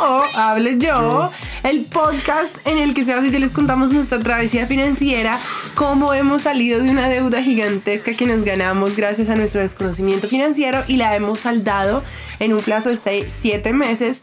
o Hable Yo, el podcast en el que Sebas y yo les contamos nuestra travesía financiera, cómo hemos salido de una deuda gigantesca que nos ganamos gracias a nuestro desconocimiento financiero y la hemos saldado en un plazo de 6, 7 meses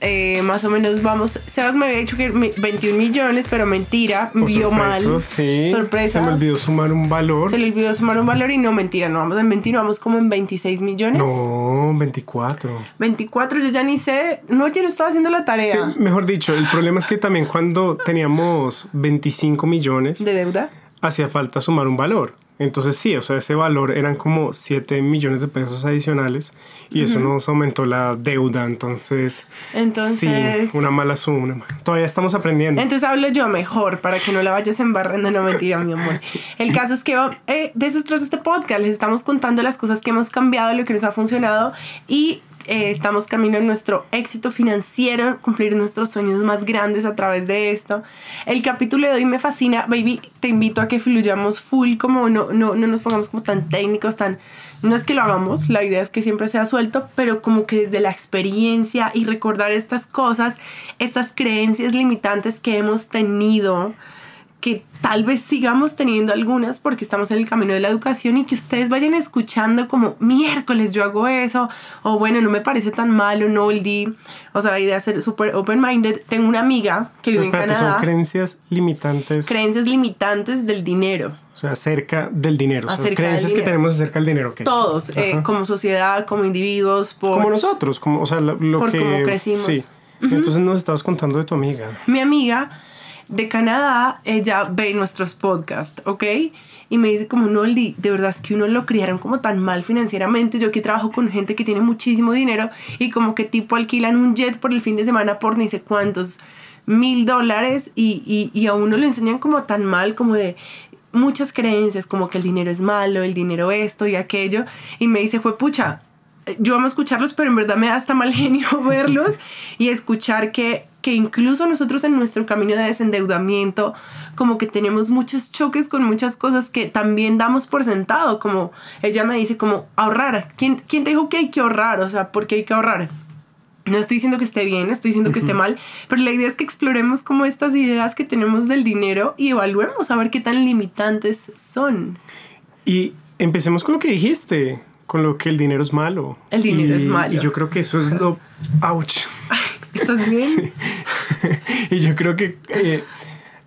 eh, más o menos vamos. Sebas me había dicho que 21 millones, pero mentira, vio mal. Sí, sorpresa. Se me olvidó sumar un valor. Se le olvidó sumar un valor y no, mentira, no vamos en 21, vamos como en 26 millones. No, 24. 24, yo ya ni sé. No, yo no estaba haciendo la tarea. mejor dicho, el problema es que también cuando teníamos 25 millones de deuda, hacía falta sumar un valor. Entonces sí, o sea, ese valor eran como 7 millones de pesos adicionales y eso nos aumentó la deuda, entonces... Entonces... Sí, una mala suma. Todavía estamos aprendiendo. Entonces hablo yo mejor para que no la vayas embarrando, no mentira, mi amor. El caso es que eh, de esos trozos de podcast les estamos contando las cosas que hemos cambiado, lo que nos ha funcionado y eh, estamos camino en nuestro éxito financiero, cumplir nuestros sueños más grandes a través de esto. El capítulo de hoy me fascina, baby, te invito a que fluyamos full, como no, no, no nos pongamos como tan técnicos, tan... No es que lo hagamos, la idea es que siempre sea suelto, pero como que desde la experiencia y recordar estas cosas, estas creencias limitantes que hemos tenido, que tal vez sigamos teniendo algunas porque estamos en el camino de la educación y que ustedes vayan escuchando como miércoles yo hago eso o bueno no me parece tan malo no el di o sea la idea es ser súper open minded tengo una amiga que vive en Canadá son creencias limitantes. Creencias limitantes del dinero. O sea acerca del dinero. Creencias que tenemos acerca del dinero todos eh, como sociedad como individuos como nosotros como o sea lo, por que cómo crecimos. sí. Entonces nos estabas contando de tu amiga. Mi amiga de Canadá, ella ve nuestros podcasts, ¿ok? Y me dice como, no, de verdad es que uno lo criaron como tan mal financieramente. Yo aquí trabajo con gente que tiene muchísimo dinero y como que tipo alquilan un jet por el fin de semana por ni sé cuántos mil dólares y, y, y a uno le enseñan como tan mal, como de muchas creencias, como que el dinero es malo, el dinero esto y aquello. Y me dice, fue pucha, yo amo escucharlos, pero en verdad me da hasta mal genio verlos y escuchar que, que incluso nosotros en nuestro camino de desendeudamiento, como que tenemos muchos choques con muchas cosas que también damos por sentado, como ella me dice, como ahorrar. ¿Quién, quién te dijo que hay que ahorrar? O sea, ¿por qué hay que ahorrar? No estoy diciendo que esté bien, estoy diciendo que esté mal, pero la idea es que exploremos como estas ideas que tenemos del dinero y evaluemos a ver qué tan limitantes son. Y empecemos con lo que dijiste con lo que el dinero es malo. El dinero es malo. Y yo creo que eso es lo... ¡Auch! ¿Estás bien? y yo creo que... Eh,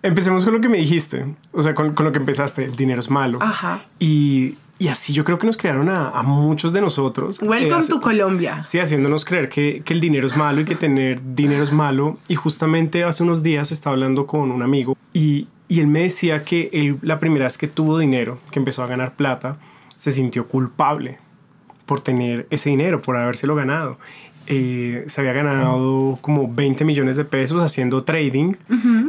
empecemos con lo que me dijiste. O sea, con, con, lo que empezaste. El dinero es malo. Ajá. Y, y así yo creo que nos crearon a, a muchos de nosotros. Welcome eh, to Colombia. Sí, haciéndonos creer que, que el dinero es malo y que tener dinero es malo. Y justamente hace unos días estaba hablando con un amigo y, y él me decía que él, la primera vez que tuvo dinero, que empezó a ganar plata, se sintió culpable por tener ese dinero, por habérselo ganado. Eh, se había ganado como 20 millones de pesos haciendo trading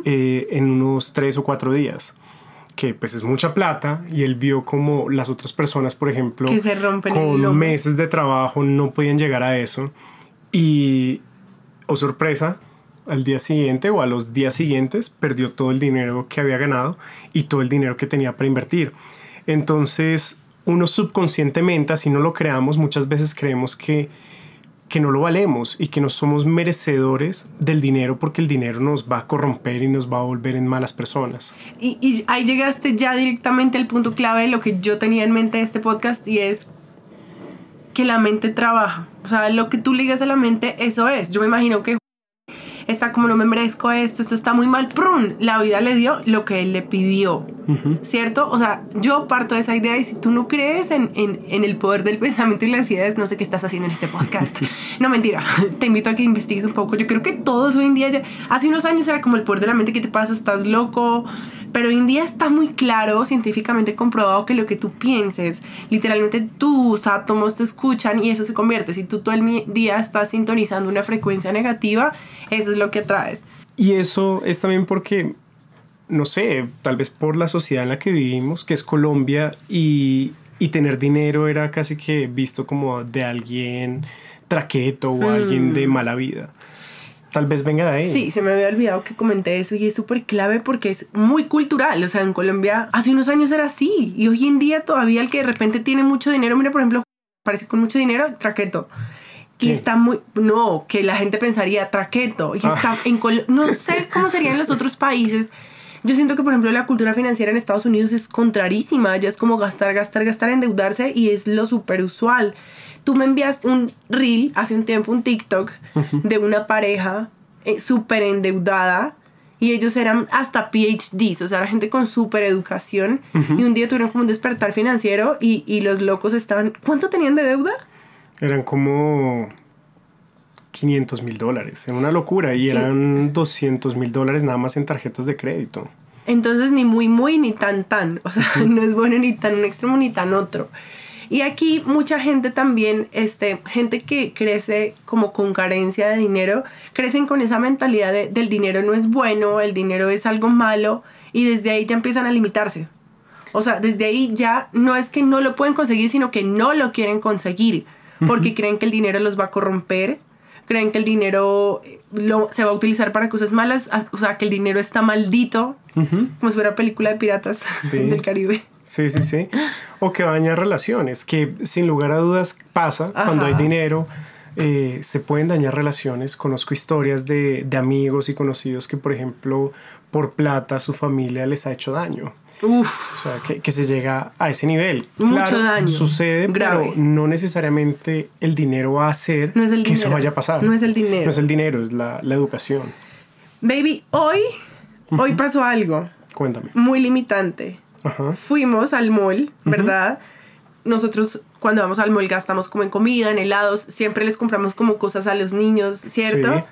eh, en unos 3 o 4 días que pues es mucha plata. Y él vio como las otras personas, por ejemplo, que se rompen con meses de trabajo no podían llegar a eso. Y, oh sorpresa, al día siguiente o a los días siguientes perdió todo el dinero que había ganado y todo el dinero que tenía para invertir. Entonces, uno subconscientemente, así no lo creamos, muchas veces creemos que, que no lo valemos y que no somos merecedores del dinero porque el dinero nos va a corromper y nos va a volver en malas personas. Y, ahí llegaste ya directamente al punto clave de lo que yo tenía en mente de este podcast y es que la mente trabaja. O sea, lo que tú ligas a la mente, eso es. Yo me imagino que está como no me merezco esto, esto está muy mal, ¡prum! La vida le dio lo que él le pidió, ¿cierto? O sea, yo parto de esa idea y si tú no crees en, en, en, el poder del pensamiento y las ideas, no sé qué estás haciendo en este podcast. no, mentira, te invito a que investigues un poco. Yo creo que todos hoy en día, ya, hace unos años era como el poder de la mente, ¿qué te pasa? ¿Estás loco? Pero hoy en día está muy claro, científicamente comprobado, que lo que tú pienses, literalmente tus átomos te escuchan y eso se convierte. Si tú todo el día estás sintonizando una frecuencia negativa, eso es lo que atraes. Y eso es también porque, no sé, tal vez por la sociedad en la que vivimos, que es Colombia, y, y tener dinero era casi que visto como de alguien traqueto o alguien de mm. mala vida. Tal vez venga de ahí. Sí, se me había olvidado que comenté eso y es súper clave porque es muy cultural. O sea, en Colombia hace unos años era así y hoy en día todavía el que de repente tiene mucho dinero, mira, por ejemplo, parece con mucho dinero, traqueto. Y está muy. No, que la gente pensaría traqueto. Y Ah. está en. Col- No sé cómo sería en los otros países. Yo siento que, por ejemplo, la cultura financiera en Estados Unidos es contrarísima. Ya es como gastar, gastar, gastar, endeudarse y es lo súper usual. Tú me enviaste un reel hace un tiempo, un TikTok de una pareja eh, súper endeudada y ellos eran hasta PhDs, o sea, era gente con súper educación y un día tuvieron como un despertar financiero y, y los locos estaban... ¿Cuánto tenían de deuda? Eran como 500 mil dólares. Era una locura. Y eran 200 mil dólares nada más en tarjetas de crédito. Entonces ni muy muy ni tan tan, o sea, no es bueno ni tan un extremo ni tan otro. Y aquí mucha gente también, este, gente que crece como con carencia de dinero, crecen con esa mentalidad de, del dinero no es bueno, el dinero es algo malo y desde ahí ya empiezan a limitarse. O sea, desde ahí ya no es que no lo pueden conseguir, sino que no lo quieren conseguir porque creen que el dinero los va a corromper, creen que el dinero eh, lo, se va a utilizar para cosas malas, o sea, que el dinero está maldito, como si fuera película de piratas Sí. del Caribe. Sí, sí, sí. O que va a dañar relaciones, que sin lugar a dudas pasa Ajá. cuando hay dinero. eh, se pueden dañar relaciones. Conozco historias de, de amigos y conocidos que, por ejemplo, por plata su familia les ha hecho daño. Uf, O sea, que, que se llega a ese nivel. Mucho Claro, daño. Sucede, Grave. pero no necesariamente el dinero va a hacer no es el que dinero. eso vaya a pasar. No es el dinero. No es el dinero, es la, la educación. Baby, hoy, hoy pasó algo Cuéntame. muy limitante. Ajá. Fuimos al mall, ¿verdad? Nosotros cuando vamos al mall gastamos como en comida, en helados, siempre les compramos como cosas a los niños, ¿cierto? Sí.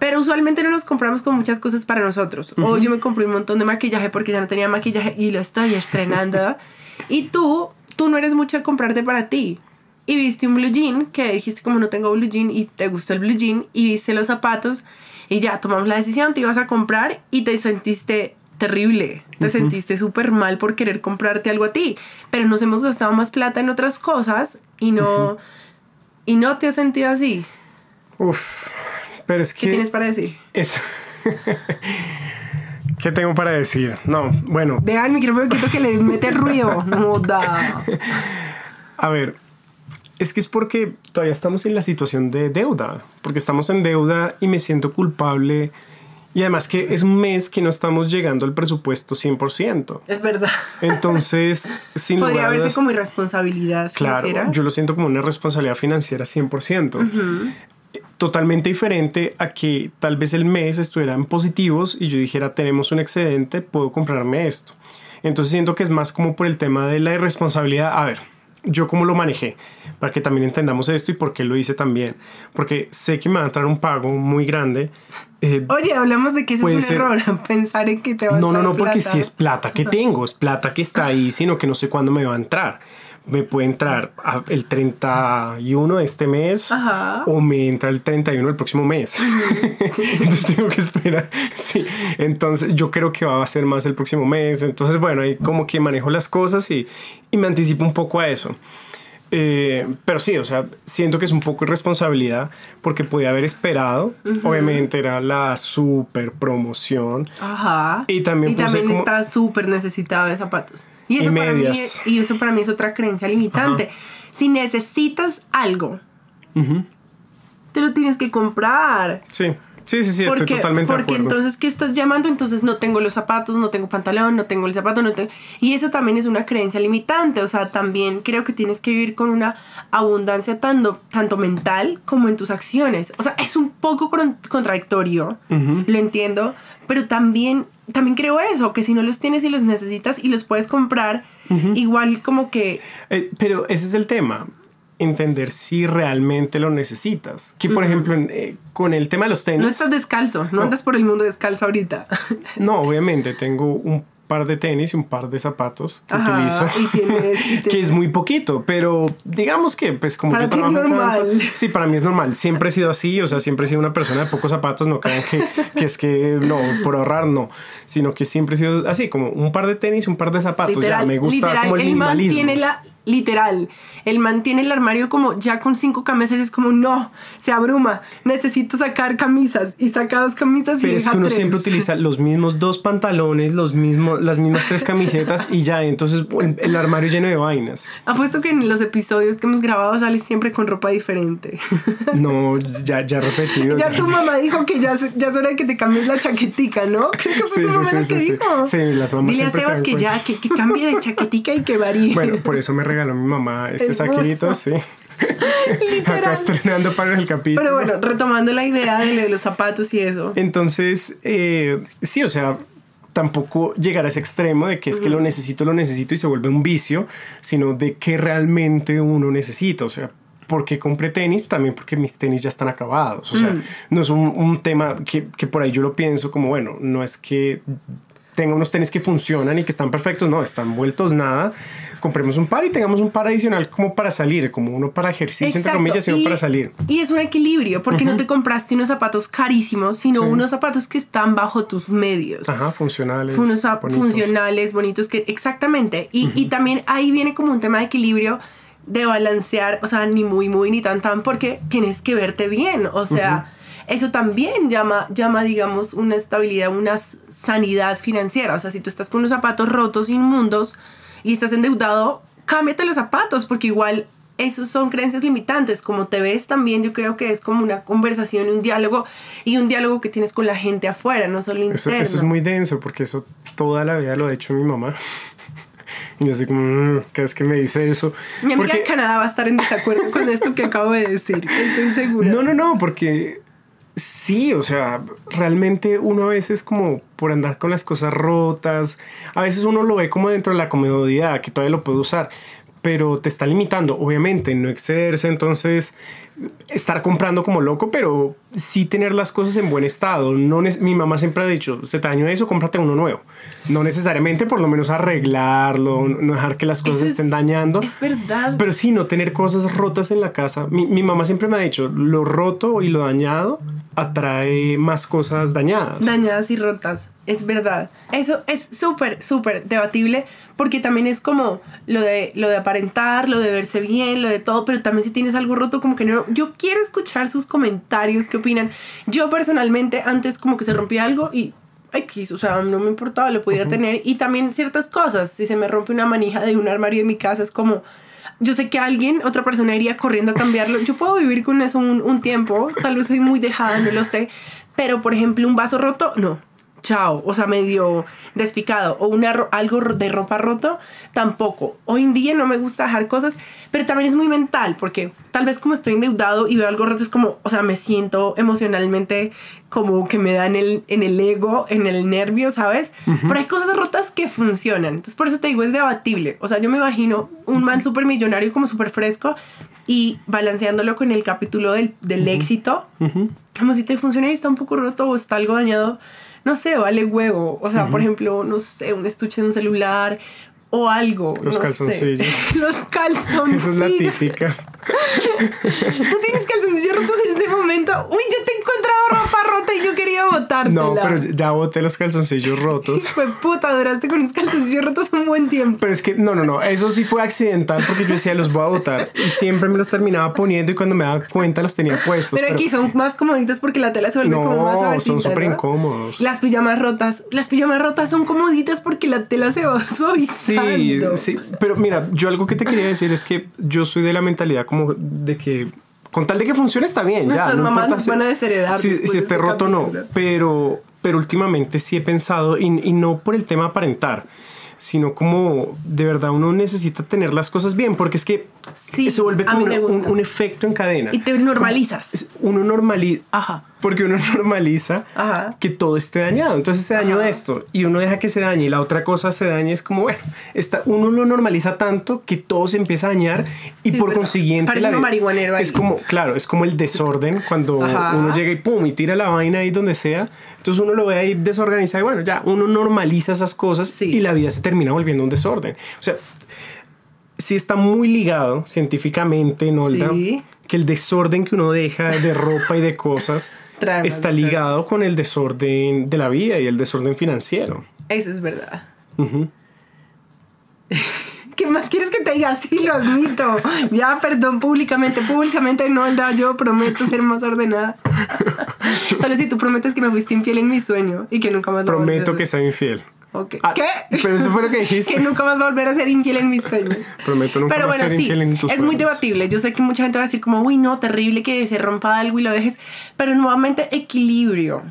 Pero usualmente no nos compramos con muchas cosas para nosotros. O yo me compré un montón de maquillaje porque ya no tenía maquillaje y lo estoy estrenando. y tú, tú no eres mucho de comprarte para ti. Y viste un blue jean que dijiste como no tengo blue jean y te gustó el blue jean y viste los zapatos y ya tomamos la decisión, te ibas a comprar y te sentiste terrible. Te sentiste súper mal por querer comprarte algo a ti. Pero nos hemos gastado más plata en otras cosas y no... Y no te has sentido así. Uf. Pero es ¿Qué que... tienes para decir? Es... ¿Qué tengo para decir? No, bueno, Deja el micrófono que le mete ruido. No da. a ver, es que es porque todavía estamos en la situación de deuda, porque estamos en deuda y me siento culpable. Y además que es un mes que no estamos llegando al presupuesto 100%. Es verdad. Entonces, sin Podría lugar verse como irresponsabilidad claro, financiera. yo lo siento como una responsabilidad financiera 100%. Totalmente diferente a que tal vez el mes estuvieran positivos y yo dijera, tenemos un excedente, puedo comprarme esto. Entonces siento que es más como por el tema de la irresponsabilidad. A ver, yo cómo lo manejé, para que también entendamos esto y por qué lo hice también. Porque sé que me va a entrar un pago muy grande. eh, Oye, hablamos de que eso es un ser- error, pensar en que te va a no, no, no, porque si es plata que tengo, es plata que está ahí, sino que no sé cuándo me va a entrar. Me puede entrar el 31 de este mes Ajá. o me entra el 31 del próximo mes. entonces tengo que esperar. Sí, entonces yo creo que va a ser más el próximo mes. Entonces, bueno, ahí como que manejo las cosas y, y me anticipo un poco a eso. Eh, pero sí, o sea, siento que es un poco irresponsabilidad porque podía haber esperado. Obviamente era la super promoción. Ajá. Y también y también como- está súper necesitado de zapatos. Y Y eso, para mí, medias. y eso para mí es otra creencia limitante. Si necesitas algo, te lo tienes que comprar. Sí, sí, sí, sí, estoy Porque, totalmente de porque acuerdo. entonces, ¿qué estás llamando? Entonces no tengo los zapatos, no tengo pantalón, no tengo el zapato, no tengo... Y eso también es una creencia limitante. O sea, también creo que tienes que vivir con una abundancia tanto, tanto mental como en tus acciones. O sea, es un poco con- contradictorio, lo entiendo, pero también, también creo eso, que si no los tienes y los necesitas y los puedes comprar, igual como que... Eh, pero ese es el tema. Entender si realmente lo necesitas. Que, por ejemplo, en, eh, con el tema de los tenis. No estás descalzo, no, No. andas por el mundo descalzo ahorita. No, obviamente, tengo un par de tenis y un par de zapatos que Ajá, utilizo. y tienes- y que es muy poquito, pero digamos que, pues, como Para yo ti es trabajo en casa- normal. sí, para mí es normal. Siempre he sido así, o sea, siempre he sido una persona de pocos zapatos. No crean que, que es que, no, por ahorrar, no. Sino que siempre he sido así, como un par de tenis, un par de zapatos. ya, me gusta literal, como el el man tiene la, literal. Él mantiene el armario como ya con cinco camisas, es como no, se abruma, necesito sacar camisas y saca dos camisas y Pero es deja que uno tres. siempre utiliza los mismos dos pantalones, los mismos, las mismas tres camisetas y ya, entonces el, el armario lleno de vainas. Apuesto que en los episodios que hemos grabado sale siempre con ropa diferente. No, ya, ya repetido. ya tu mamá dijo que ya, ya es hora de que te cambies la chaquetica, ¿no? Creo que fue Sí, tu sí, mamá sí, la sí, que sí. dijo. Sí, las mamás Dile a Sebas que cuenta. ya, que, que cambie de chaquetica y que varíe. Bueno, por eso me regaló mi mamá este El saquito, buzo. sí. Acá estrenando para el capítulo. Pero bueno, retomando la idea de los zapatos y eso. Entonces, eh, sí, o sea, tampoco llegar a ese extremo de que es que lo necesito, lo necesito y se vuelve un vicio, sino de que realmente uno necesita. O sea, ¿por qué compré tenis? También porque mis tenis ya están acabados. O sea, Mm. no es un, un tema que, que por ahí yo lo pienso como, bueno, no es que tenga unos tenis que funcionan y que están perfectos, no, están vueltos nada. Compremos un par y tengamos un par adicional como para salir, como uno para ejercicio, entre comillas, y uno y- para salir. Y es un equilibrio, porque no te compraste unos zapatos carísimos, sino Sí. unos zapatos que están bajo tus medios. Ajá, funcionales. unos bonitos. funcionales, bonitos, que exactamente. Y, y también ahí viene como un tema de equilibrio de balancear, o sea, ni muy, muy, ni tan, tan, porque tienes que verte bien. O sea, eso también llama, llama, digamos, una estabilidad, una sanidad financiera. O sea, si tú estás con unos zapatos rotos, inmundos, y estás endeudado, cámbiate los zapatos, porque igual esos son creencias limitantes. Como te ves también, yo creo que es como una conversación y un diálogo, y un diálogo que tienes con la gente afuera, no solo interno. eso es muy denso porque eso toda la vida lo ha hecho mi mamá. Y yo soy como, "Mm", cada vez que me dice eso. Mi amiga Porque- de Canadá va a estar en desacuerdo con esto que acabo de decir, estoy segura. No, no, no, porque sí, o sea, realmente uno a veces como por andar con las cosas rotas, a veces uno lo ve como dentro de la comodidad, que todavía lo puede usar, pero te está limitando, obviamente, no excederse, entonces estar comprando como loco, pero sí tener las cosas en buen estado. No mi mamá siempre ha dicho, se te dañó eso, cómprate uno nuevo. No necesariamente por lo menos arreglarlo, no dejar que las cosas es- estén dañando. Es verdad. Pero sí, no tener cosas rotas en la casa. Mi, mi mamá siempre me ha dicho, lo roto y lo dañado atrae más cosas dañadas. Dañadas y rotas, es verdad. Eso es súper, súper debatible porque también es como lo de, lo de aparentar, lo de verse bien, lo de todo, pero también si tienes algo roto como que no. Yo quiero escuchar sus comentarios, qué opinan. Yo personalmente antes como que se rompía algo y... X, o sea, no me importaba, lo podía tener. Y también ciertas cosas. Si se me rompe una manija de un armario de mi casa, es como, yo sé que alguien, otra persona iría corriendo a cambiarlo. Yo puedo vivir con eso un, un tiempo, tal vez soy muy dejada, no lo sé. Pero, por ejemplo, un vaso roto, no. Chao, o sea, medio despicado. O una, algo de ropa roto, tampoco. Hoy en día no me gusta dejar cosas, pero también es muy mental, porque tal vez como estoy endeudado y veo algo roto, es como, o sea, me siento emocionalmente como que me da en el, en el ego, en el nervio, ¿sabes? Pero hay cosas rotas que funcionan. Entonces, por eso te digo, es debatible. O sea, yo me imagino un man súper millonario, como súper fresco, y balanceándolo con el capítulo del, del éxito. Como si te funciona y está un poco roto o está algo dañado. No sé, vale huevo. O sea, por ejemplo, no sé, un estuche de un celular o algo. Los no sé. calzoncillos. Los calzoncillos. Esa es la típica. Tú tienes calzoncillos rotos en este momento. Uy, yo te he encontrado ropa rota y yo quería botártela. No, pero ya boté los calzoncillos rotos. Fue puta, duraste con los calzoncillos rotos un buen tiempo. Pero es que, no, no, no, eso sí fue accidental porque yo decía, los voy a botar. Y siempre me los terminaba poniendo y cuando me daba cuenta los tenía puestos. Pero aquí son más comoditos porque la tela se vuelve como más no, suavecita, son súper ¿no? incómodos. Las pijamas rotas. Las pijamas rotas son comoditas porque la tela se va Sí, sí, pero mira, yo algo que te quería decir es que yo soy de la mentalidad como de que con tal de que funcione está bien, ya. Nuestras no mamás nos si- van a desheredar Si, si esté este roto no, capítulo. pero, pero últimamente sí he pensado, y, y no por el tema aparentar, sino como de verdad uno necesita tener las cosas bien, porque es que Sí, se vuelve como una- un, efecto en cadena. Y te normalizas. Uno normaliza, Ajá. Porque uno normaliza Ajá. que todo esté dañado. Entonces se dañó Ajá. esto y uno deja que se dañe y la otra cosa se dañe. Es como, bueno, está, uno lo normaliza tanto que todo se empieza a dañar y Sí, por consiguiente... Parece la un marihuanero ahí. Es como, claro, es como el desorden cuando Ajá. uno llega y pum, y tira la vaina ahí donde sea. Entonces uno lo ve ahí desorganizado y bueno, ya uno normaliza esas cosas Sí. y la vida se termina volviendo un desorden. O sea, sí está muy ligado científicamente, Nolda, Sí. que el desorden que uno deja de ropa y de cosas Trae está ligado con el desorden de la vida y el desorden financiero. Eso es verdad. ¿Qué más quieres que te diga? Sí, lo admito. Ya, perdón, públicamente, públicamente no, anda, yo prometo ser más ordenada. Solo si tú prometes que me fuiste infiel en mi sueño y que nunca más lo Prometo volverás que sea infiel. Ok. Ah, ¿Qué? Pero eso fue lo que dijiste. que nunca más volver a ser infiel en mis sueños. Prometo nunca Pero más bueno, ser sí, infiel en tus es muy sueños. debatible. Yo sé que mucha gente va a decir como, uy, no, terrible que se rompa algo y lo dejes. Pero nuevamente, equilibrio.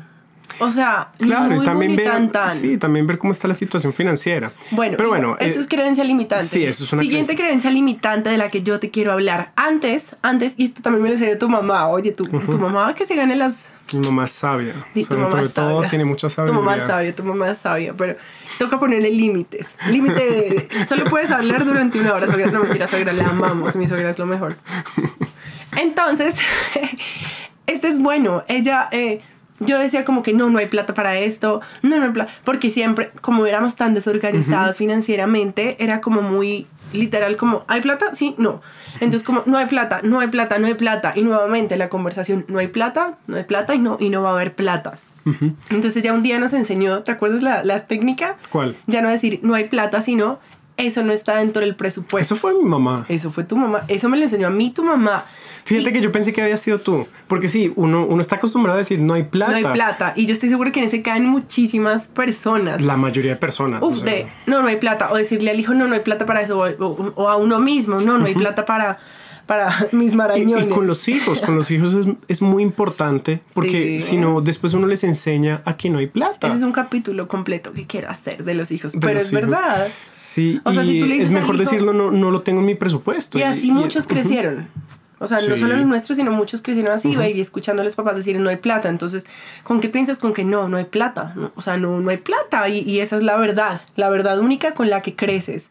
O sea, Claro, muy y también ver, tan, tan. sí, también ver cómo está la situación financiera. Bueno, pero bueno, eso eh, es creencia limitante. sí, eso es una Siguiente creencia. limitante de la que yo te quiero hablar. Antes, antes, y esto también me lo enseñó tu mamá. Oye, tu, tu mamá que se gane las mi mamá es sabia. O sea, tu mamá es todo sabia. tiene mucha Tu sabiduría. mamá es sabia, tu mamá es sabia, pero toca ponerle límites. Límite de... Solo puedes hablar durante una hora. No, mentira, suegra, la amamos. Mi suegra es lo mejor. Entonces, este es bueno. Ella... eh, yo decía como que no, no hay plata para esto, no, no hay plata, porque siempre, como éramos tan desorganizados financieramente, era como muy literal, como, ¿hay plata? Sí, no. Entonces como, no hay plata, no hay plata, no hay plata, y nuevamente la conversación, no hay plata, no hay plata y no, y no va a haber plata. Entonces ya un día nos enseñó, ¿te acuerdas la, la técnica? ¿Cuál? Ya no decir, no hay plata, sino, eso no está dentro del presupuesto. Eso fue mi mamá. Eso fue tu mamá, eso me lo enseñó a mí tu mamá. Fíjate Y- que yo pensé que había sido tú. Porque sí, uno, uno está acostumbrado a decir no hay plata. No hay plata. Y yo estoy segura que en ese caen muchísimas personas. La mayoría de personas. Uf, o sea, de, no, no hay plata. O decirle al hijo, no, no hay plata para eso. O, o- o a uno mismo, no, no hay plata para, para mis marañones. y con los hijos, con los hijos es, es muy importante porque Sí. si no, después uno les enseña a que no hay plata. Ese es un capítulo completo que quiero hacer de los hijos. De pero los es hijos. verdad. Sí, O sea, y si tú le dices es mejor hijo- decirlo, no, no lo tengo en mi presupuesto. Y así muchos crecieron. O sea, no Sí. solo los nuestros, sino muchos crecieron así, baby, escuchando a los papás decir no hay plata. Entonces, ¿con qué piensas? Con que no, no hay plata. No, O sea, no, no hay plata. Y, y esa es la verdad, la verdad única con la que creces.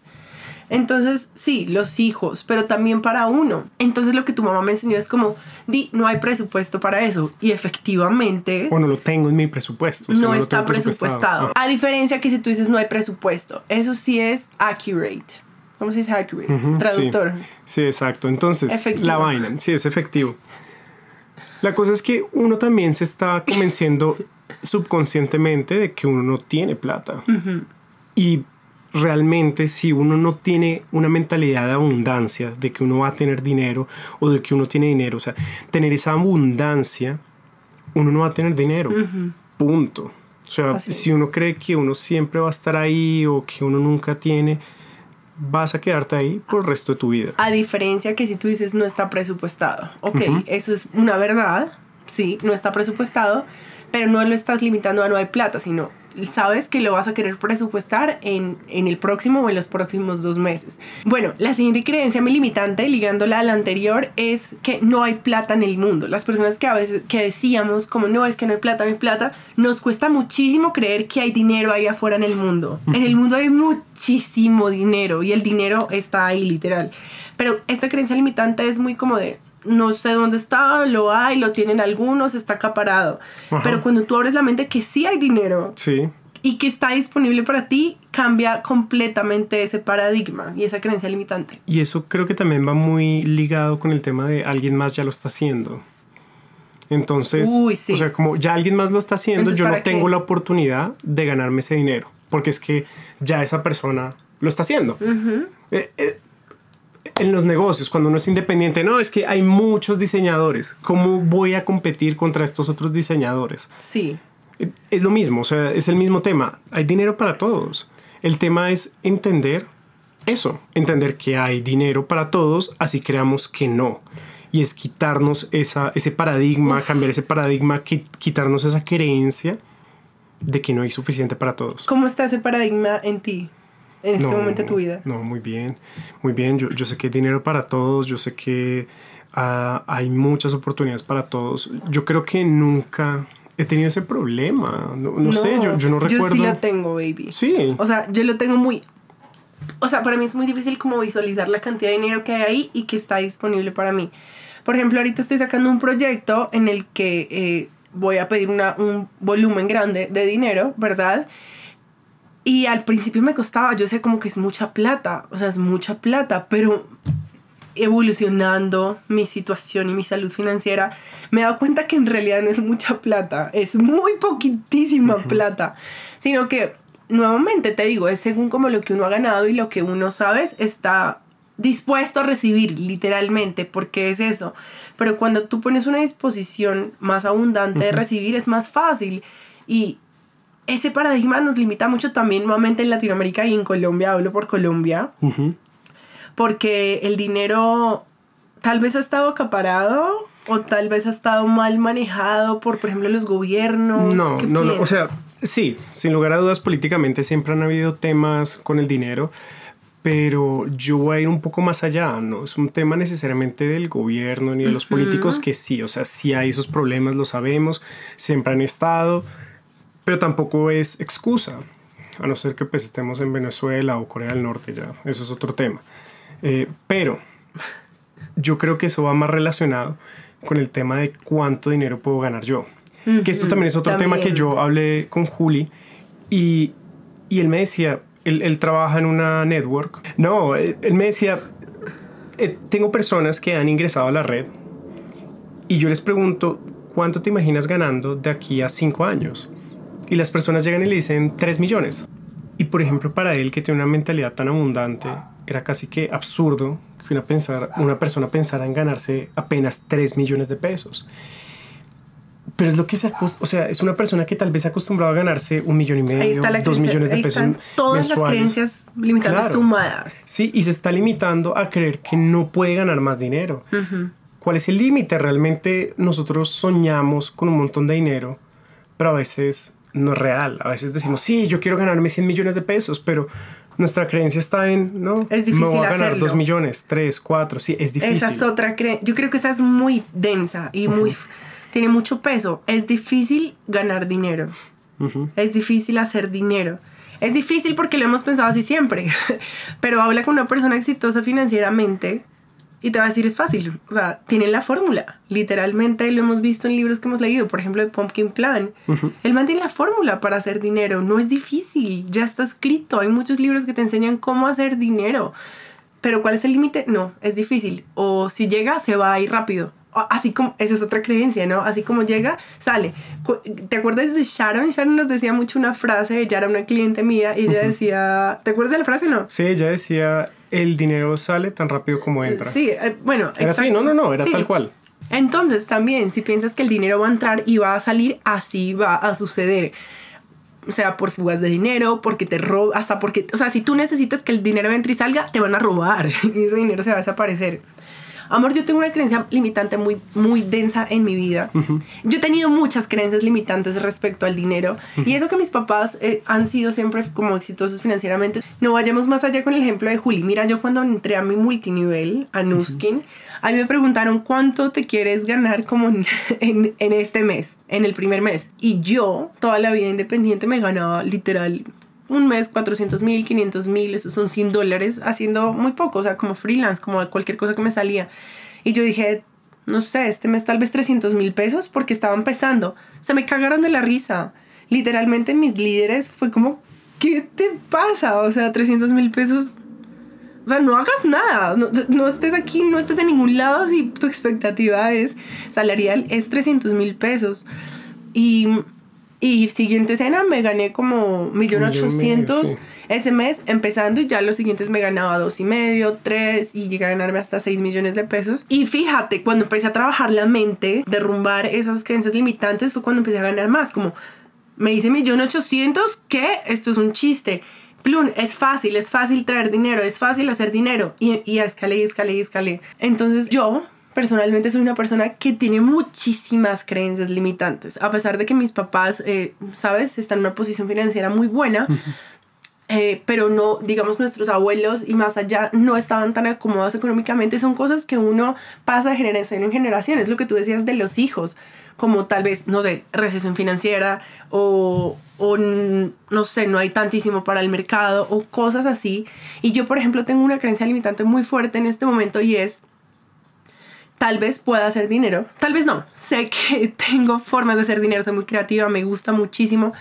Entonces, sí, los hijos, pero también para uno. Entonces, lo que tu mamá me enseñó es como, di, no hay presupuesto para eso. Y efectivamente, O no lo tengo en mi presupuesto. o sea, no, está presupuestado. A diferencia que si tú dices no hay presupuesto, eso sí es accurate. ¿Cómo se dice accurate? ujú, sí. Traductor. Sí, exacto. Entonces, Efectivo. la vaina, sí, es efectivo. La cosa es que uno también se está convenciendo subconscientemente de que uno no tiene plata. Y realmente si uno no tiene una mentalidad de abundancia, de que uno va a tener dinero o de que uno tiene dinero, o sea, tener esa abundancia, uno no va a tener dinero. Punto. O sea, Así si uno cree que uno siempre va a estar ahí o que uno nunca tiene, vas a quedarte ahí por el resto de tu vida. A diferencia que si tú dices no está presupuestado. Ok, eso es una verdad. Sí, no está presupuestado, pero no lo estás limitando a no hay plata, sino sabes que lo vas a querer presupuestar en, en el próximo o en los próximos dos meses. Bueno, la siguiente creencia mi limitante, ligándola a la anterior, es que no hay plata en el mundo. Las personas que a veces que decíamos como no es que no hay plata, no hay plata, nos cuesta muchísimo creer que hay dinero ahí afuera en el mundo. En el mundo hay muchísimo dinero y el dinero está ahí literal. Pero esta creencia limitante es muy como de no sé dónde está, lo hay, lo tienen algunos, está acaparado. Ajá. Pero cuando tú abres la mente que sí hay dinero Sí, y que está disponible para ti, cambia completamente ese paradigma y esa creencia limitante. y eso creo que también va muy ligado con el tema de alguien más ya lo está haciendo. Entonces, Uy, sí. o sea, como ya alguien más lo está haciendo, Entonces, yo no tengo la oportunidad de ganarme ese dinero, porque es que ya esa persona lo está haciendo. Eh, eh, en los negocios, cuando uno es independiente, no, es que hay muchos diseñadores. ¿Cómo voy a competir contra estos otros diseñadores? Sí. Eh, Es lo mismo, o sea, es el mismo tema. Hay dinero para todos. El tema es entender eso, entender que hay dinero para todos, así creamos que no. Y es quitarnos esa, ese paradigma, cambiar ese paradigma, qui- quitarnos esa creencia de que no hay suficiente para todos. ¿Cómo está ese paradigma en ti, en este No, momento de tu vida? No, muy bien, muy bien. Yo, yo sé que hay dinero para todos, yo sé que ah, hay muchas oportunidades para todos. Yo creo que nunca he tenido ese problema. No, no sé, yo, yo no recuerdo. Yo sí la tengo, baby. Sí, O sea, yo lo tengo muy... O sea, para mí es muy difícil como visualizar la cantidad de dinero que hay ahí y que está disponible para mí. Por ejemplo, ahorita estoy sacando un proyecto en el que eh, voy a pedir una, un volumen grande de dinero, ¿verdad? Y al principio me costaba, yo sé como que es mucha plata, o sea, es mucha plata, pero evolucionando mi situación y mi salud financiera, me he dado cuenta que en realidad no es mucha plata, es muy poquitísima plata, sino que nuevamente te digo, es según como lo que uno ha ganado y lo que uno, sabes, está dispuesto a recibir, literalmente, porque es eso. Pero cuando tú pones una disposición más abundante de recibir, es más fácil. Y ese paradigma nos limita mucho también, nuevamente en Latinoamérica y en Colombia, hablo por Colombia, porque el dinero tal vez ha estado acaparado o tal vez ha estado mal manejado por, por ejemplo, los gobiernos. No, no, no, o sea, sí, sin lugar a dudas, políticamente siempre han habido temas con el dinero pero yo voy a ir un poco más allá, no es un tema necesariamente del gobierno ni de los políticos que sí, o sea, sí hay esos problemas, lo sabemos, siempre han estado, pero tampoco es excusa, a no ser que pues estemos en Venezuela o Corea del Norte, ya, eso es otro tema. Eh, pero yo creo que eso va más relacionado con el tema de cuánto dinero puedo ganar yo. Que esto también es otro tema que yo hablé con Juli y, y él me decía, él, trabaja en una network. No, él, me decía, eh, tengo personas que han ingresado a la red y yo les pregunto, ¿cuánto te imaginas ganando de aquí a cinco años? Y las personas llegan y le dicen 3 millones. Y por ejemplo, para él que tiene una mentalidad tan abundante, era casi que absurdo que una, pensar, una persona pensara en ganarse apenas 3 millones de pesos. Pero es lo que se o sea, es una persona que tal vez se ha acostumbrado a ganarse un millón y medio, dos millones de ahí pesos. Están todas las creencias limitadas sumadas. Sí, y se está limitando a creer que no puede ganar más dinero. ¿Cuál es el límite? Realmente nosotros soñamos con un montón de dinero, pero a veces no es real. A veces decimos, sí, yo quiero ganarme 100 millones de pesos, pero nuestra creencia está en, ¿no? Es difícil. Me voy a ganar 2 millones, 3, 4, sí, es difícil. Esa es otra creencia. Yo creo que esa es muy densa y muy tiene mucho peso. Es difícil ganar dinero. Es difícil hacer dinero. Es difícil porque lo hemos pensado así siempre. Pero habla con una persona exitosa financieramente y te va a decir es fácil. O sea, tienen la fórmula. Literalmente lo hemos visto en libros que hemos leído. Por ejemplo, de Pumpkin Plan. Él mantiene la fórmula para hacer dinero. No es difícil. Ya está escrito. Hay muchos libros que te enseñan cómo hacer dinero. Pero ¿cuál es el límite? No, es difícil. O si llega, se va a ir rápido así como, esa es otra creencia, ¿no? Así como llega, sale. ¿Te acuerdas de Sharon? Sharon nos decía mucho una frase, ella era una cliente mía y ella decía, ¿te acuerdas de la frase no? Sí, ella decía, el dinero sale tan rápido como entra. Sí, eh, bueno. Era así, no, no, no, era tal cual. Entonces, también, si piensas que el dinero va a entrar y va a salir, así va a suceder. O sea, por fugas de dinero, porque te roban, hasta porque, o sea, si tú necesitas que el dinero entre y salga, te van a robar y ese dinero se va a desaparecer. Amor, yo tengo una creencia limitante muy, muy densa en mi vida. Yo he tenido muchas creencias limitantes respecto al dinero. Y eso que mis papás eh, han sido siempre como exitosos financieramente. No vayamos más allá con el ejemplo de Juli. Mira, yo cuando entré a mi multinivel, a Nuskin, a mí me preguntaron cuánto te quieres ganar como en, en este mes, en el primer mes. Y yo, toda la vida independiente, me ganaba literal un mes 400 mil, 500 mil, esos son 100 dólares, haciendo muy poco, o sea, como freelance, como cualquier cosa que me salía. Y yo dije, no sé, este mes tal vez 300 mil pesos porque estaba empezando. Se me cagaron de la risa. Literalmente mis líderes fue como, ¿qué te pasa? O sea, 300 mil pesos. O sea, no hagas nada, no, no, estés aquí, no estés en ningún lado si tu expectativa es salarial, es 300 mil pesos. Y y siguiente escena me gané como millón ochocientos ese mes empezando y ya los siguientes me ganaba dos y medio, tres y llegué a ganarme hasta seis millones de pesos. Y fíjate, cuando empecé a trabajar la mente, derrumbar esas creencias limitantes fue cuando empecé a ganar más. Como me dice millón ochocientos, ¿qué? Esto es un chiste. Plum, es fácil, es fácil traer dinero, es fácil hacer dinero. Y, y escalé, y escalé, y escalé. Entonces yo personalmente soy una persona que tiene muchísimas creencias limitantes. A pesar de que mis papás, eh, ¿sabes?, están en una posición financiera muy buena. Eh, pero no, digamos, nuestros abuelos y más allá no estaban tan acomodados económicamente. Son cosas que uno pasa de generación en generación. Es lo que tú decías de los hijos, como tal vez, no sé, recesión financiera o, o no sé, no hay tantísimo para el mercado o cosas así. Y yo, por ejemplo, tengo una creencia limitante muy fuerte en este momento y es tal vez pueda hacer dinero, tal vez no, sé que tengo formas de hacer dinero, soy muy creativa, me gusta muchísimo,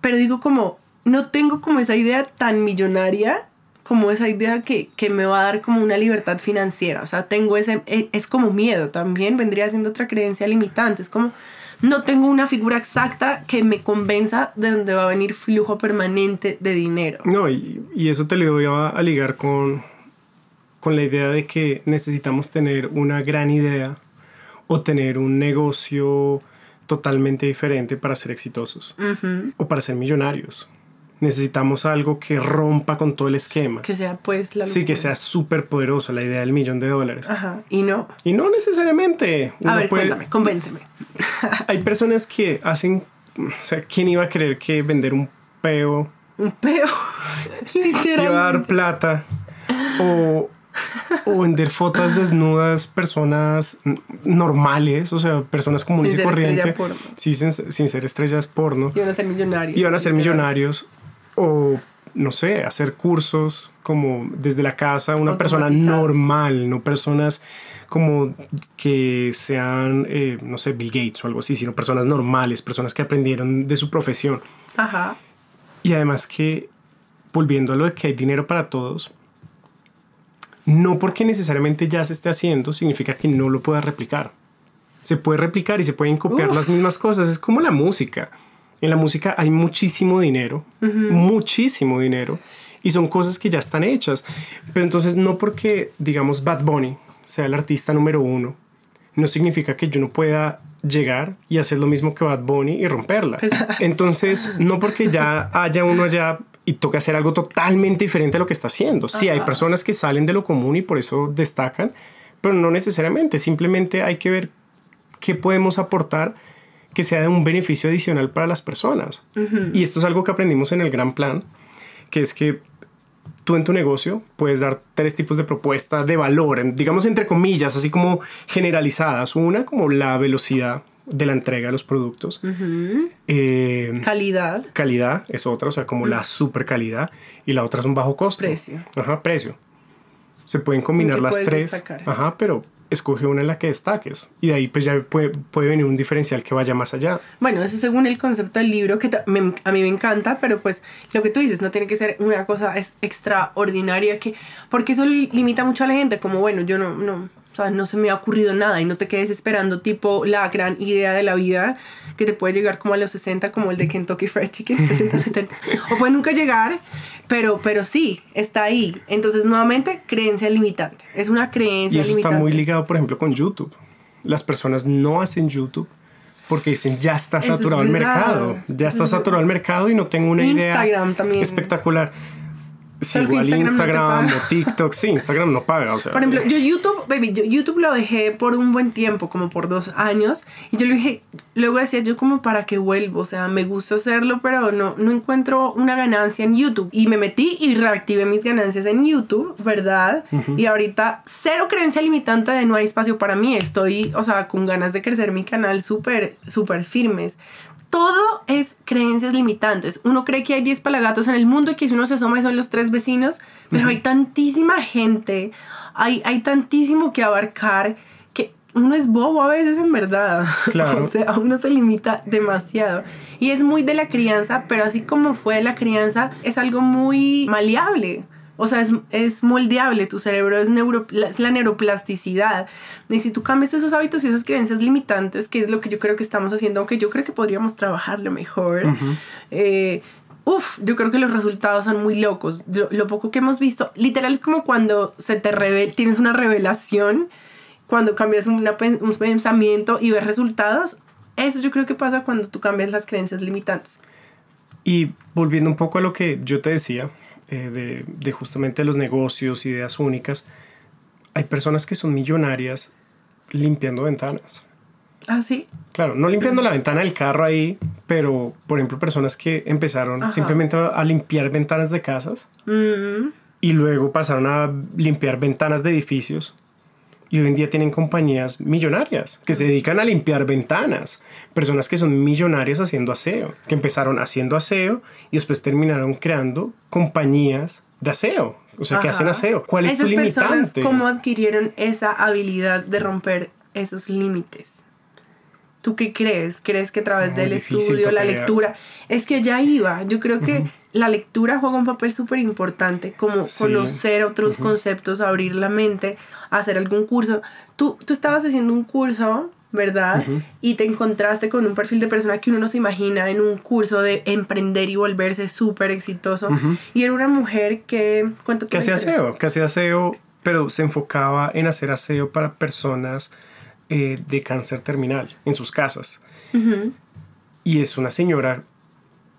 pero digo como, no tengo como esa idea tan millonaria como esa idea que, que me va a dar como una libertad financiera. O sea, tengo ese, e- es como miedo también, vendría siendo otra creencia limitante. Es como, no tengo una figura exacta que me convenza de dónde va a venir flujo permanente de dinero. No, y, y eso te lo voy a, a ligar con, con la idea de que necesitamos tener una gran idea o tener un negocio totalmente diferente para ser exitosos o para ser millonarios. Necesitamos algo que rompa con todo el esquema. Que sea pues la Sí, que sea súper poderoso la idea del millón de dólares. Ajá, y no. Y no necesariamente. A Uno ver, puede- cuéntame, convénceme. Hay personas que hacen, o sea, ¿quién iba a creer que vender un peo Un peo. Literal. iba a dar plata? O, o vender fotos desnudas, personas normales, o sea, personas comunes Sin y corrientes, sí, sin, sin ser estrellas porno, Iban a ser millonarios. iban a ser millonarios o, no sé, hacer cursos como desde la casa, una persona normal, no personas como que sean, eh, no sé, Bill Gates o algo así, sino personas normales, personas que aprendieron de su profesión. Ajá. Y además que, volviendo a lo de que hay dinero para todos, no porque necesariamente ya se esté haciendo significa que no lo pueda replicar. Se puede replicar y se pueden copiar Uf. las mismas cosas. Es como la música. En la música hay muchísimo dinero, muchísimo dinero, y son cosas que ya están hechas. Pero entonces no porque, digamos, Bad Bunny sea el artista número uno, no significa que yo no pueda llegar y hacer lo mismo que Bad Bunny y romperla. Pues- Entonces, no porque ya haya uno allá y toque hacer algo totalmente diferente a lo que está haciendo. Sí, hay Ajá. personas que salen de lo común y por eso destacan, pero no necesariamente. Simplemente hay que ver qué podemos aportar que sea de un beneficio adicional para las personas. Y esto es algo que aprendimos en el gran plan, que es que tú en tu negocio puedes dar tres tipos de propuesta de valor, digamos entre comillas, así como generalizadas. Una como la velocidad de la entrega de los productos. Eh, Calidad. calidad es otra, o sea, como la super calidad. Y la otra es un bajo costo. Precio. Ajá, precio. Se pueden combinar ¿En qué las tres. destacar? Ajá, pero escoge una en la que destaques. Y de ahí pues ya puede, puede venir un diferencial que vaya más allá. Bueno, eso según el concepto del libro, que me- a mí me encanta, pero pues lo que tú dices, no tiene que ser una cosa es extraordinaria, que, porque eso li- limita mucho a la gente, como bueno, yo no, no, o sea, no se me ha ocurrido nada y no te quedes esperando tipo la gran idea de la vida que te puede llegar como a los 60, como el de Kentucky Fried Chicken, 60, 70, o puede nunca llegar, pero, pero sí, está ahí. Entonces, nuevamente, creencia limitante. Es una creencia Y eso limitante. está muy ligado, por ejemplo, con YouTube. Las personas no hacen YouTube porque dicen ya está Eso es saturado el mercado. Ya está es saturado el mercado y no tengo una idea Instagram también. espectacular. Sí, que igual Instagram Instagram, no o TikTok, sí, Instagram no paga. O sea, Por ejemplo, yo YouTube, baby, yo YouTube lo dejé por un buen tiempo, como por dos años, y yo le dije, luego decía yo como para qué vuelvo, o sea, me gusta hacerlo, pero no, no encuentro una ganancia en YouTube. Y me metí y reactivé mis ganancias en YouTube, ¿verdad? Y ahorita cero creencia limitante de no hay espacio para mí, estoy, o sea, con ganas de crecer mi canal súper, súper firmes. Todo es creencias limitantes. Uno cree que hay 10 palagatos en el mundo y que si uno se asoma son los tres vecinos, pero hay tantísima gente, hay, hay tantísimo que abarcar que uno es bobo a veces en verdad. Claro. o sea, uno se limita demasiado. Y es muy de la crianza, pero así como fue de la crianza, es algo muy maleable. O sea, es, es moldeable, tu cerebro es, neuro, es la neuroplasticidad. Y si tú cambias esos hábitos y esas creencias limitantes, que es lo que yo creo que estamos haciendo, aunque yo creo que podríamos trabajarlo mejor, eh, uf, yo creo que los resultados son muy locos. Lo, lo poco que hemos visto, literal es como cuando se te revel, tienes una revelación, cuando cambias una un pensamiento y ves resultados. Eso yo creo que pasa cuando tú cambias las creencias limitantes. Y volviendo un poco a lo que yo te decía, eh, de, de justamente los negocios, ideas únicas, hay personas que son millonarias limpiando ventanas. ¿Ah, sí? Claro, no limpiando la ventana del carro ahí, pero por ejemplo personas que empezaron Ajá. simplemente a, a limpiar ventanas de casas Mm, y luego pasaron a limpiar ventanas de edificios y hoy en día tienen compañías millonarias que se dedican a limpiar ventanas. Personas que son millonarias haciendo aseo, que empezaron haciendo aseo y después terminaron creando compañías de aseo, o sea, que Ajá. hacen aseo. ¿Cuál es tu Esas personas, limitante? ¿cómo adquirieron esa habilidad de romper esos límites? ¿Tú qué crees? ¿Crees que a través Muy del estudio, la lectura? Es que ya iba. Yo creo que la lectura juega un papel súper importante, como Sí. conocer otros conceptos, abrir la mente, hacer algún curso. Tú, tú estabas haciendo un curso, ¿verdad? Y te encontraste con un perfil de persona que uno no se imagina en un curso de emprender y volverse súper exitoso. Y era una mujer que... Cuéntate que hacía aseo, que hacía aseo, pero se enfocaba en hacer aseo para personas eh, de cáncer terminal en sus casas. Y es una señora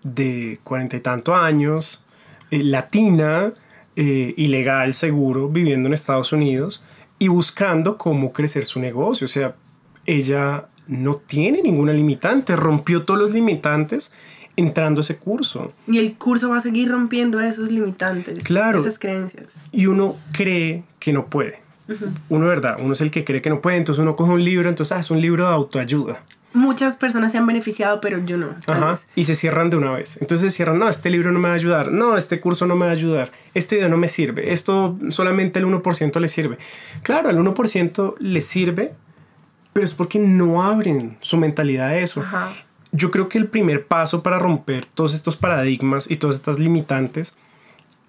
de cuarenta y tanto años, eh, latina, eh, ilegal, seguro, viviendo en Estados Unidos y buscando cómo crecer su negocio. O sea, ella no tiene ninguna limitante, rompió todos los limitantes entrando a ese curso. Y el curso va a seguir rompiendo esos limitantes, Claro. esas creencias. Y uno cree que no puede. Uno, ¿verdad? Uno es el que cree que no puede, entonces uno coge un libro, entonces ah, es un libro de autoayuda. Muchas personas se han beneficiado, pero yo no. Ajá. Y se cierran de una vez. Entonces se cierran, no, este libro no me va a ayudar, no, este curso no me va a ayudar, este video no me sirve, esto solamente el 1% le sirve. Claro, al 1% le sirve, pero es porque no abren su mentalidad a eso. Ajá. Yo creo que el primer paso para romper todos estos paradigmas y todas estas limitantes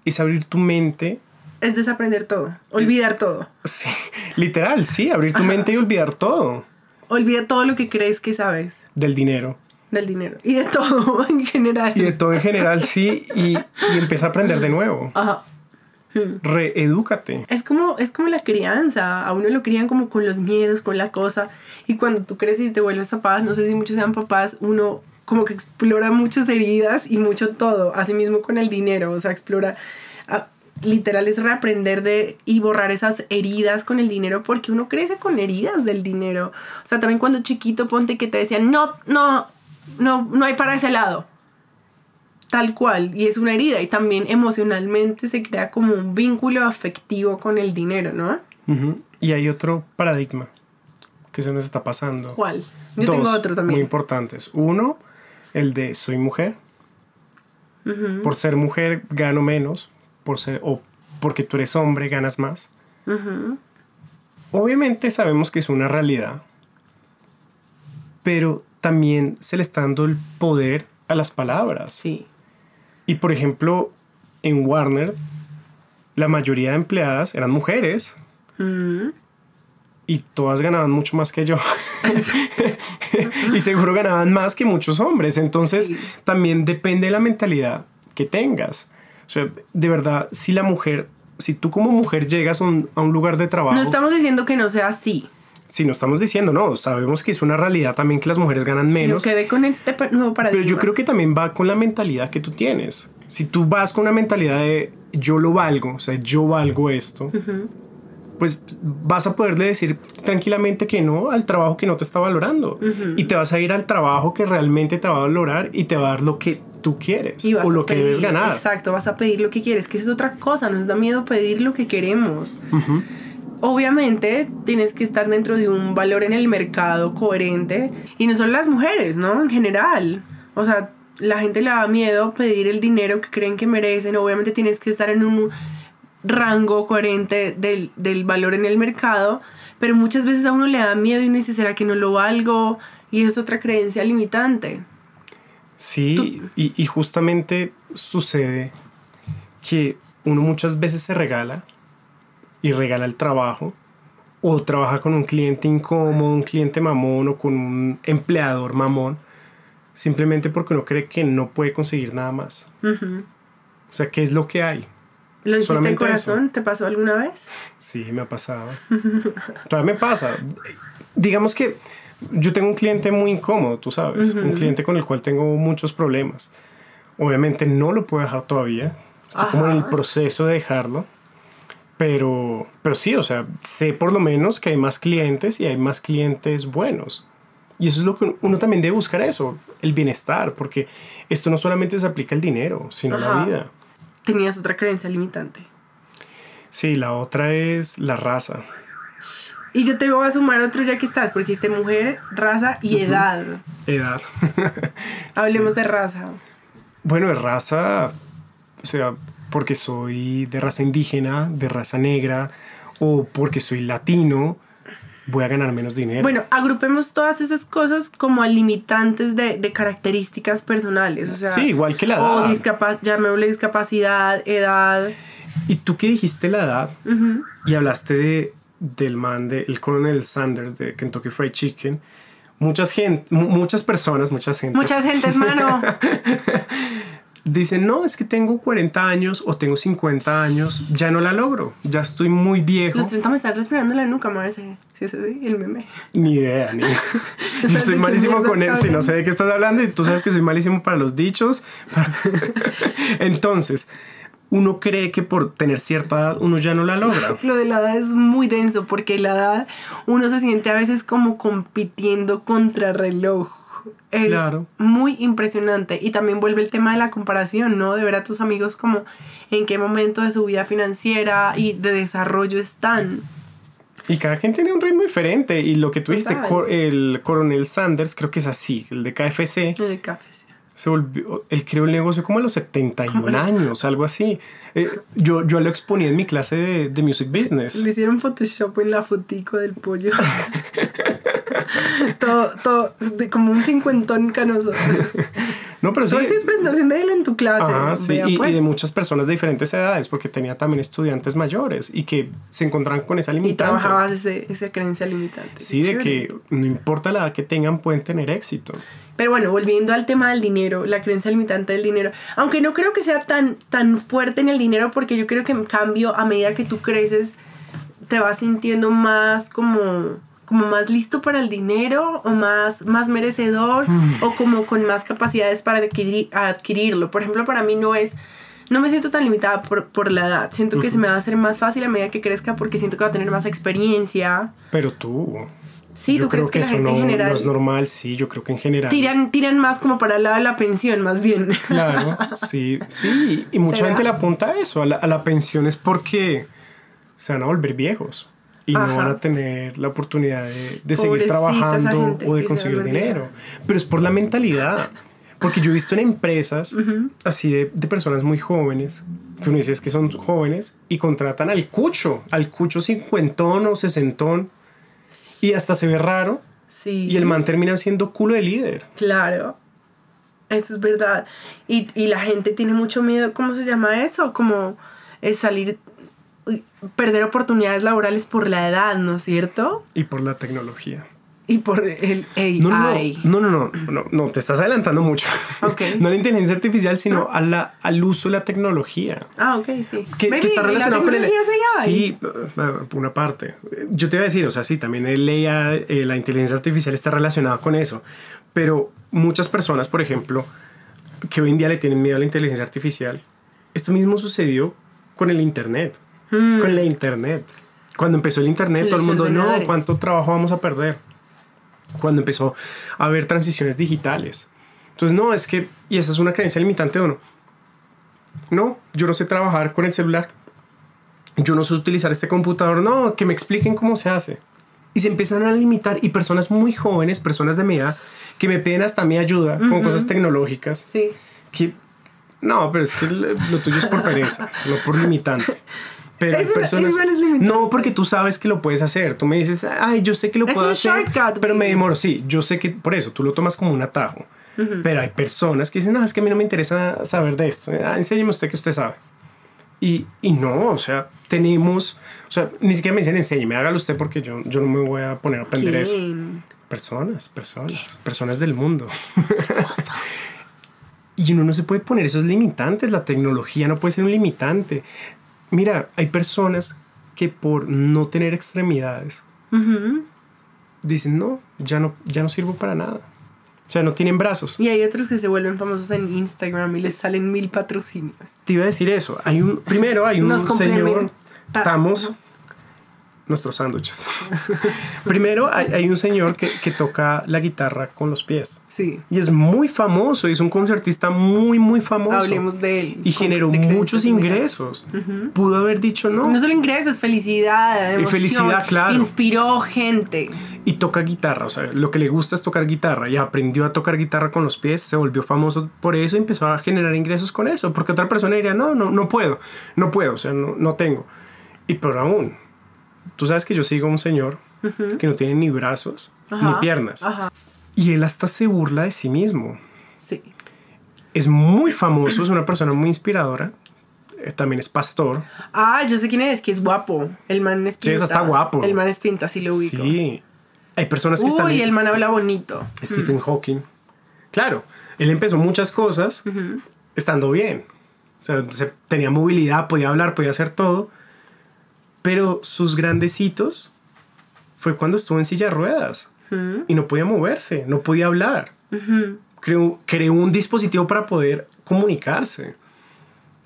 es abrir tu mente. Es desaprender todo, olvidar todo. Sí, literal, sí, abrir tu Ajá. mente y olvidar todo Olvida todo lo que crees que sabes del dinero. del dinero y de todo en general. Y de todo en general, sí, y, y empieza a aprender de nuevo. Ajá. Hmm. Reedúcate. Es como, es como la crianza, a uno lo crían como con los miedos, con la cosa, y cuando tú creces y te vuelves papás, no sé si muchos sean papás, uno como que explora muchas heridas y mucho todo, así mismo con el dinero, o sea, explora, literal es reaprender de y borrar esas heridas con el dinero, porque uno crece con heridas del dinero, o sea, también cuando chiquito ponte que te decían, no, no, no, no hay para ese lado, tal cual, y es una herida, y también emocionalmente se crea como un vínculo afectivo con el dinero, ¿no? Y hay otro paradigma que se nos está pasando. ¿Cuál? Yo Dos tengo otro muy también. importantes. Uno, el de soy mujer. Por ser mujer gano menos. Por ser, o porque tú eres hombre ganas más. Obviamente sabemos que es una realidad. Pero también se le está dando el poder a las palabras. Sí. Y por ejemplo, en Warner, la mayoría de empleadas eran mujeres. Y todas ganaban mucho más que yo. y seguro ganaban más que muchos hombres. Entonces, Sí. también depende de la mentalidad que tengas. O sea, de verdad, si la mujer, si tú como mujer llegas a un, a un lugar de trabajo, No estamos diciendo que no sea así, si no estamos diciendo, no, sabemos que es una realidad también que las mujeres ganan menos. sino que ve con este nuevo paradigma. Pero yo creo que también va con la mentalidad que tú tienes. Si tú vas con una mentalidad de yo lo valgo, o sea, yo valgo esto, Ujú. pues vas a poderle decir tranquilamente que no al trabajo que no te está valorando. Ujú. Y te vas a ir al trabajo que realmente te va a valorar y te va a dar lo que tú quieres Y o lo que debes ganar. Exacto, vas a pedir lo que quieres, que es otra cosa, nos da miedo pedir lo que queremos. Obviamente tienes que estar dentro de un valor en el mercado coherente y no solo las mujeres, ¿no? En general. O sea, la gente le da miedo pedir el dinero que creen que merecen. Obviamente tienes que estar en un rango coherente del, del valor en el mercado, pero muchas veces a uno le da miedo y uno dice, ¿será que no lo valgo? Y es otra creencia limitante. Sí, y, y justamente sucede que uno muchas veces se regala y regala el trabajo o trabaja con un cliente incómodo, un cliente mamón o con un empleador mamón, simplemente porque uno cree que no puede conseguir nada más. O sea, ¿qué es lo que hay? ¿Lo dijiste de Solamente corazón? ¿Te pasó alguna vez? Sí, me ha pasado. Todavía me pasa. Digamos que yo tengo un cliente muy incómodo, tú sabes. Un cliente con el cual tengo muchos problemas. Obviamente no lo puedo dejar todavía. Estoy como en el Ajá. proceso de dejarlo. Pero, pero sí, o sea, sé por lo menos que hay más clientes y hay más clientes buenos. Y eso es lo que uno también debe buscar eso, el bienestar, porque esto no solamente se aplica al dinero, sino a la Ajá. vida. Tenías otra creencia limitante. Sí, la otra es la raza. Y yo te voy a sumar otro ya que estás, porque dijiste mujer, raza y edad. Edad. Hablemos Sí. de raza. Bueno, de raza, o sea, porque soy de raza indígena, de raza negra, o porque soy latino, voy a ganar menos dinero. Bueno, agrupemos todas esas cosas como a limitantes de, de características personales. O sea, sí, igual que la o edad. discapa llamémosle discapacidad, edad. Y tú que dijiste la edad y hablaste de, del man, de, el coronel Sanders de Kentucky Fried Chicken, muchas, gente, mu- muchas personas, muchas gente Muchas gentes, mano. dicen, no, es que tengo 40 años o tengo 50 años, ya no la logro, ya estoy muy viejo. Los 30 me están respirando la nuca, madre. Si es así, el meme. Ni idea, ni idea. Yo soy malísimo con eso, si no sé de qué estás hablando y tú sabes que soy malísimo para los dichos. Entonces, uno cree que por tener cierta edad uno ya no la logra. Lo de la edad es muy denso porque la edad uno se siente a veces como compitiendo contra reloj. Es Claro. muy impresionante y también vuelve el tema de la comparación, ¿no? De ver a tus amigos como en qué momento de su vida financiera y de desarrollo están. Y cada quien tiene un ritmo diferente. Y lo que tú dijiste, el coronel Sanders, creo que es así, el de KFC, El café. sí. Se volvió, él creó el negocio como a los 71 Como- años, algo así. Eh, yo, yo lo exponía en mi clase de, de Music Business. Le hicieron Photoshop en la fotico del pollo. todo, todo, de como un cincuentón canoso. No, pero sí. Tú haces presentación de él en tu clase. Ajá, sí, vea, y, y pues. de muchas personas de diferentes edades, porque tenía también estudiantes mayores y que se encontraban con esa Y limitante. trabajabas ese, esa creencia limitante. Sí, de que no importa la edad que tengan, pueden tener éxito. Pero bueno, volviendo al tema del dinero, la creencia limitante del dinero. Aunque no creo que sea tan, tan fuerte en el dinero, porque yo creo que en cambio, a medida que tú creces, te vas sintiendo más como, como más listo para el dinero, o más, más merecedor, Mm. o como con más capacidades para adquirir, adquirirlo. Por ejemplo, para mí no es. No me siento tan limitada por, por la edad. Siento que se me va a hacer más fácil a medida que crezca porque siento que va a tener más experiencia. Pero tú, Sí, yo ¿tú creo crees que, que, la eso gente no, en general no es normal, sí, yo creo que en general. tiran, tiran más como para el lado de la pensión, más bien? Claro, sí, sí, y mucha ¿Será? gente le apunta a eso, a la, a la pensión es porque se van a volver viejos y Ajá. no van a tener la oportunidad de, de seguir trabajando o de conseguir dinero. Pero es por la mentalidad. Porque yo he visto en empresas así de, de personas muy jóvenes, que uno dice es que son jóvenes, y contratan al cucho, al cucho cincuentón o sesentón, y hasta se ve raro, Sí. y el man termina siendo culo de líder. Claro. Eso es verdad. Y, y la gente tiene mucho miedo, ¿cómo se llama eso? Como es salir, uy, perder oportunidades laborales por la edad, ¿no es cierto? Y por la tecnología. Y por el AI. No, no, no, no, no, te estás adelantando mucho. No a la inteligencia artificial, sino a la, al uso de la tecnología. Ah, ok, sí. Que, está ¿y la relacionado con el... Sí, eh, una parte. Yo te iba a decir, o sea, sí, también el AI, eh, la inteligencia artificial está relacionada con eso. Pero muchas personas, por ejemplo, que hoy en día le tienen miedo a la inteligencia artificial, esto mismo sucedió con el Internet. Mm. Con la Internet. Cuando empezó el Internet, todo el mundo, no. ¿cuánto trabajo vamos a perder? Cuando empezó a haber transiciones digitales. Entonces, no, es que, y esa es una creencia limitante de uno. No, yo no sé trabajar con el celular. Yo no sé utilizar este computador. No, que me expliquen cómo se hace. Y se empiezan a limitar. Y personas muy jóvenes, personas de mi edad, que me piden hasta mi ayuda con Ujú. cosas tecnológicas. Sí. Que, no, pero es que lo lo tuyo es por pereza, no por limitante. Pero hay Es una- personas. igual es. No, porque tú sabes que lo puedes hacer. Tú me dices, ay, yo sé que lo Es puedo un hacer. shortcut, pero me demoro. Sí, yo sé que por eso tú lo tomas como un atajo. Ujú. Pero hay personas que dicen, no, es que a mí no me interesa saber de esto. Ah, enséñeme usted que usted sabe. Y, y no, o sea, tenemos, o sea, ni siquiera me dicen enséñeme, hágalo usted porque yo, yo no me voy a poner a aprender eso. ¿Quién? Personas, personas, personas del mundo. y uno no se puede poner esos limitantes, la tecnología no puede ser un limitante. Mira, hay personas que por no tener extremidades dicen, no, ya no, ya no sirvo para nada. O sea, no tienen brazos. Y hay otros que se vuelven famosos en Instagram y les salen mil patrocinios. Te iba a decir eso. Hay un, primero hay un Nos señor, complementamos. Nuestros sándwiches. primero hay, hay un señor que, que toca la guitarra con los pies. Sí. Y es muy famoso, y es un concertista muy, muy famoso. Hablemos de él. Y generó muchos ingresos. Ujú. Pudo haber dicho no. No solo ingresos, felicidad, emoción, felicidad, claro. Inspiró gente. Y toca guitarra, o sea, lo que le gusta es tocar guitarra. Y aprendió a tocar guitarra con los pies, se volvió famoso por eso y empezó a generar ingresos con eso. Porque otra persona diría, no, no, no puedo, no puedo, o sea, no, no tengo. Y pero aún, tú sabes que yo sigo a un señor que no tiene ni brazos ni Ajá, piernas. Ajá. Y él hasta se burla de sí mismo. Sí. Es muy famoso, es una persona muy inspiradora. eh, También es pastor. Ah, yo sé quién es, que es guapo. El man es Sí, pinta. ese está guapo. El man es pinta, sí lo ubico. Sí. Hay personas que están... Uy, el man habla bonito. Stephen Hawking. Claro, él empezó muchas cosas Ujú. estando bien. O sea, se- tenía movilidad, podía hablar, podía hacer todo. Pero sus grandes hitos fue cuando estuvo en silla de ruedas y no podía moverse, no podía hablar. Ujú. Creó, creó un dispositivo para poder comunicarse.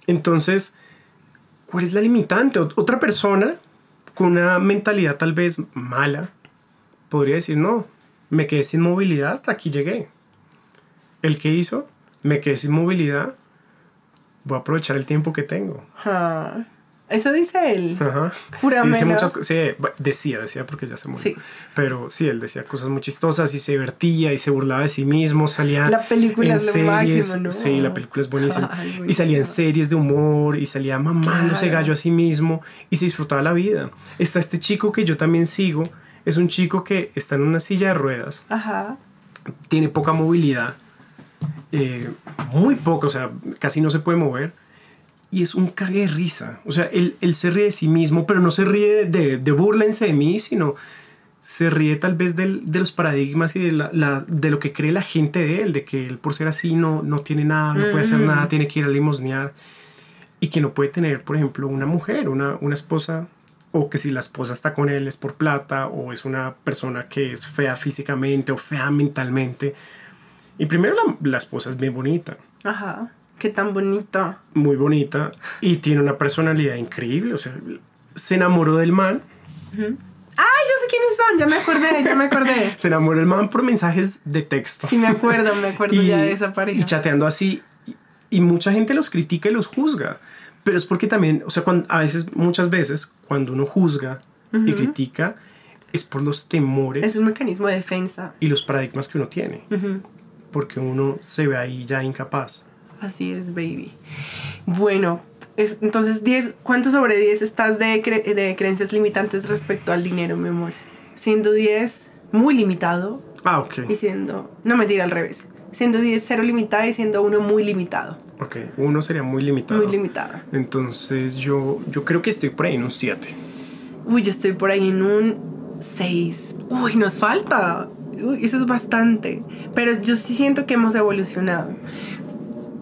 Entonces, ¿cuál es la limitante? Ot- Otra persona con una mentalidad tal vez mala podría decir, no, me quedé sin movilidad, hasta aquí llegué. ¿El que hizo? Me quedé sin movilidad, voy a aprovechar el tiempo que tengo. Eso dice él. Ajá. Júramelo. Dice muchas cosas. Sí, decía, decía porque ya se murió. Sí. Pero sí, él decía cosas muy chistosas y se divertía y se burlaba de sí mismo. Salía La película en es lo series. máximo, ¿no? Sí, la película es buenísima. Ay, y salía en series de humor y salía mamándose Claro. gallo a sí mismo y se disfrutaba la vida. Está este chico que yo también sigo. Es un chico que está en una silla de ruedas, Ajá. tiene poca movilidad, eh, muy poca, o sea, casi no se puede mover. Y es un cague de risa. O sea, él, él se ríe de sí mismo, pero no se ríe de, de burlense de mí, sino se ríe tal vez del- de los paradigmas y de, la, la- de lo que cree la gente de él, de que él por ser así no, no tiene nada, no puede hacer Mm. nada, tiene que ir a limosnear. Y que no puede tener, por ejemplo, una mujer, una, una esposa, o que si la esposa está con él es por plata, o es una persona que es fea físicamente o fea mentalmente. Y primero la, la esposa es bien bonita Ajá. Qué tan bonito. muy bonita y tiene una personalidad increíble. O sea, se enamoró del man. Ujú. ¡Ay, yo sé quiénes son! Ya me acordé, ya me acordé. Se enamoró del man por mensajes de texto. Sí, me acuerdo, me acuerdo ya de esa pareja. y chateando así. Y, y mucha gente los critica y los juzga. Pero es porque también, o sea, cuando, a veces, muchas veces, cuando uno juzga y Ujú. critica, es por los temores Es un mecanismo de defensa. y los paradigmas que uno tiene. Ujú. Porque uno se ve ahí ya incapaz. Así es, baby. Bueno, es- entonces, 10, ¿cuánto sobre 10 estás de, cre- de creencias limitantes respecto al dinero, mi amor? Siendo 10 muy limitado Ah, ok. y siendo... No, mentira, al revés. Siendo 10 cero limitado y siendo 1 muy limitado. Ok, uno sería muy limitado. Muy limitado. Entonces yo, yo creo que estoy por ahí en un 7. Uy, yo estoy por ahí en un 6. Uy, nos falta. Uy, eso es bastante. Pero yo sí siento que hemos evolucionado.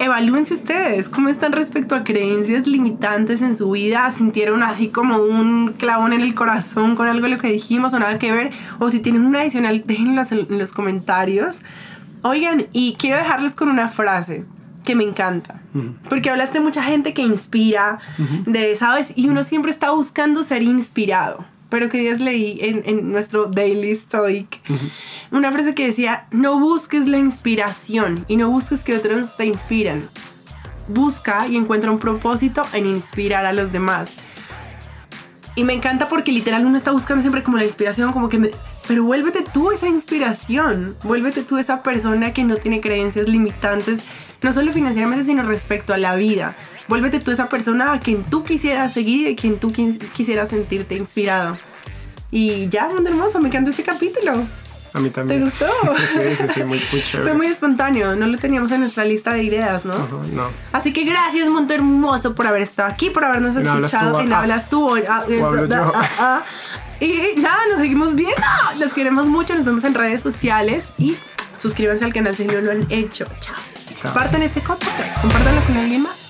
Evalúense ustedes cómo están respecto a creencias limitantes en su vida. ¿Sintieron así como un clavón en el corazón con algo de lo que dijimos o nada que ver? O si tienen una adicional, déjenlas en en los comentarios. Oigan, y quiero dejarles con una frase que me encanta. Porque hablaste de mucha gente que inspira, de, ¿sabes? Y uno siempre está buscando ser inspirado. Pero que días leí en, en nuestro Daily Stoic una frase que decía, no busques la inspiración y no busques que otros te inspiran. Busca y encuentra un propósito en inspirar a los demás. Y me encanta porque literal uno está buscando siempre como la inspiración, como que me... Pero vuélvete tú esa inspiración, vuélvete tú esa persona que no tiene creencias limitantes, no solo financieramente, sino respecto a la vida. Vuélvete tú esa persona a quien tú quisieras seguir y de quien tú quis- quisieras sentirte inspirado. Y ya, mundo hermoso, me encantó este capítulo. A mí ¿Te también. gustó? Sí, sí, sí, muy, muy chévere. Fue muy espontáneo, no lo teníamos en nuestra lista de ideas, ¿no? Ajá, no. Así que gracias, Monto Hermoso, por haber estado aquí, por habernos hablas escuchado tú, en ah, Hablas tú. ah, o hablo da- yo. ah, ah. Y nada, nos seguimos viendo. Los queremos mucho, nos vemos en redes sociales y suscríbanse al canal si no lo han hecho. Chao. Chao. Compartan este podcast, compártanlo con alguien más.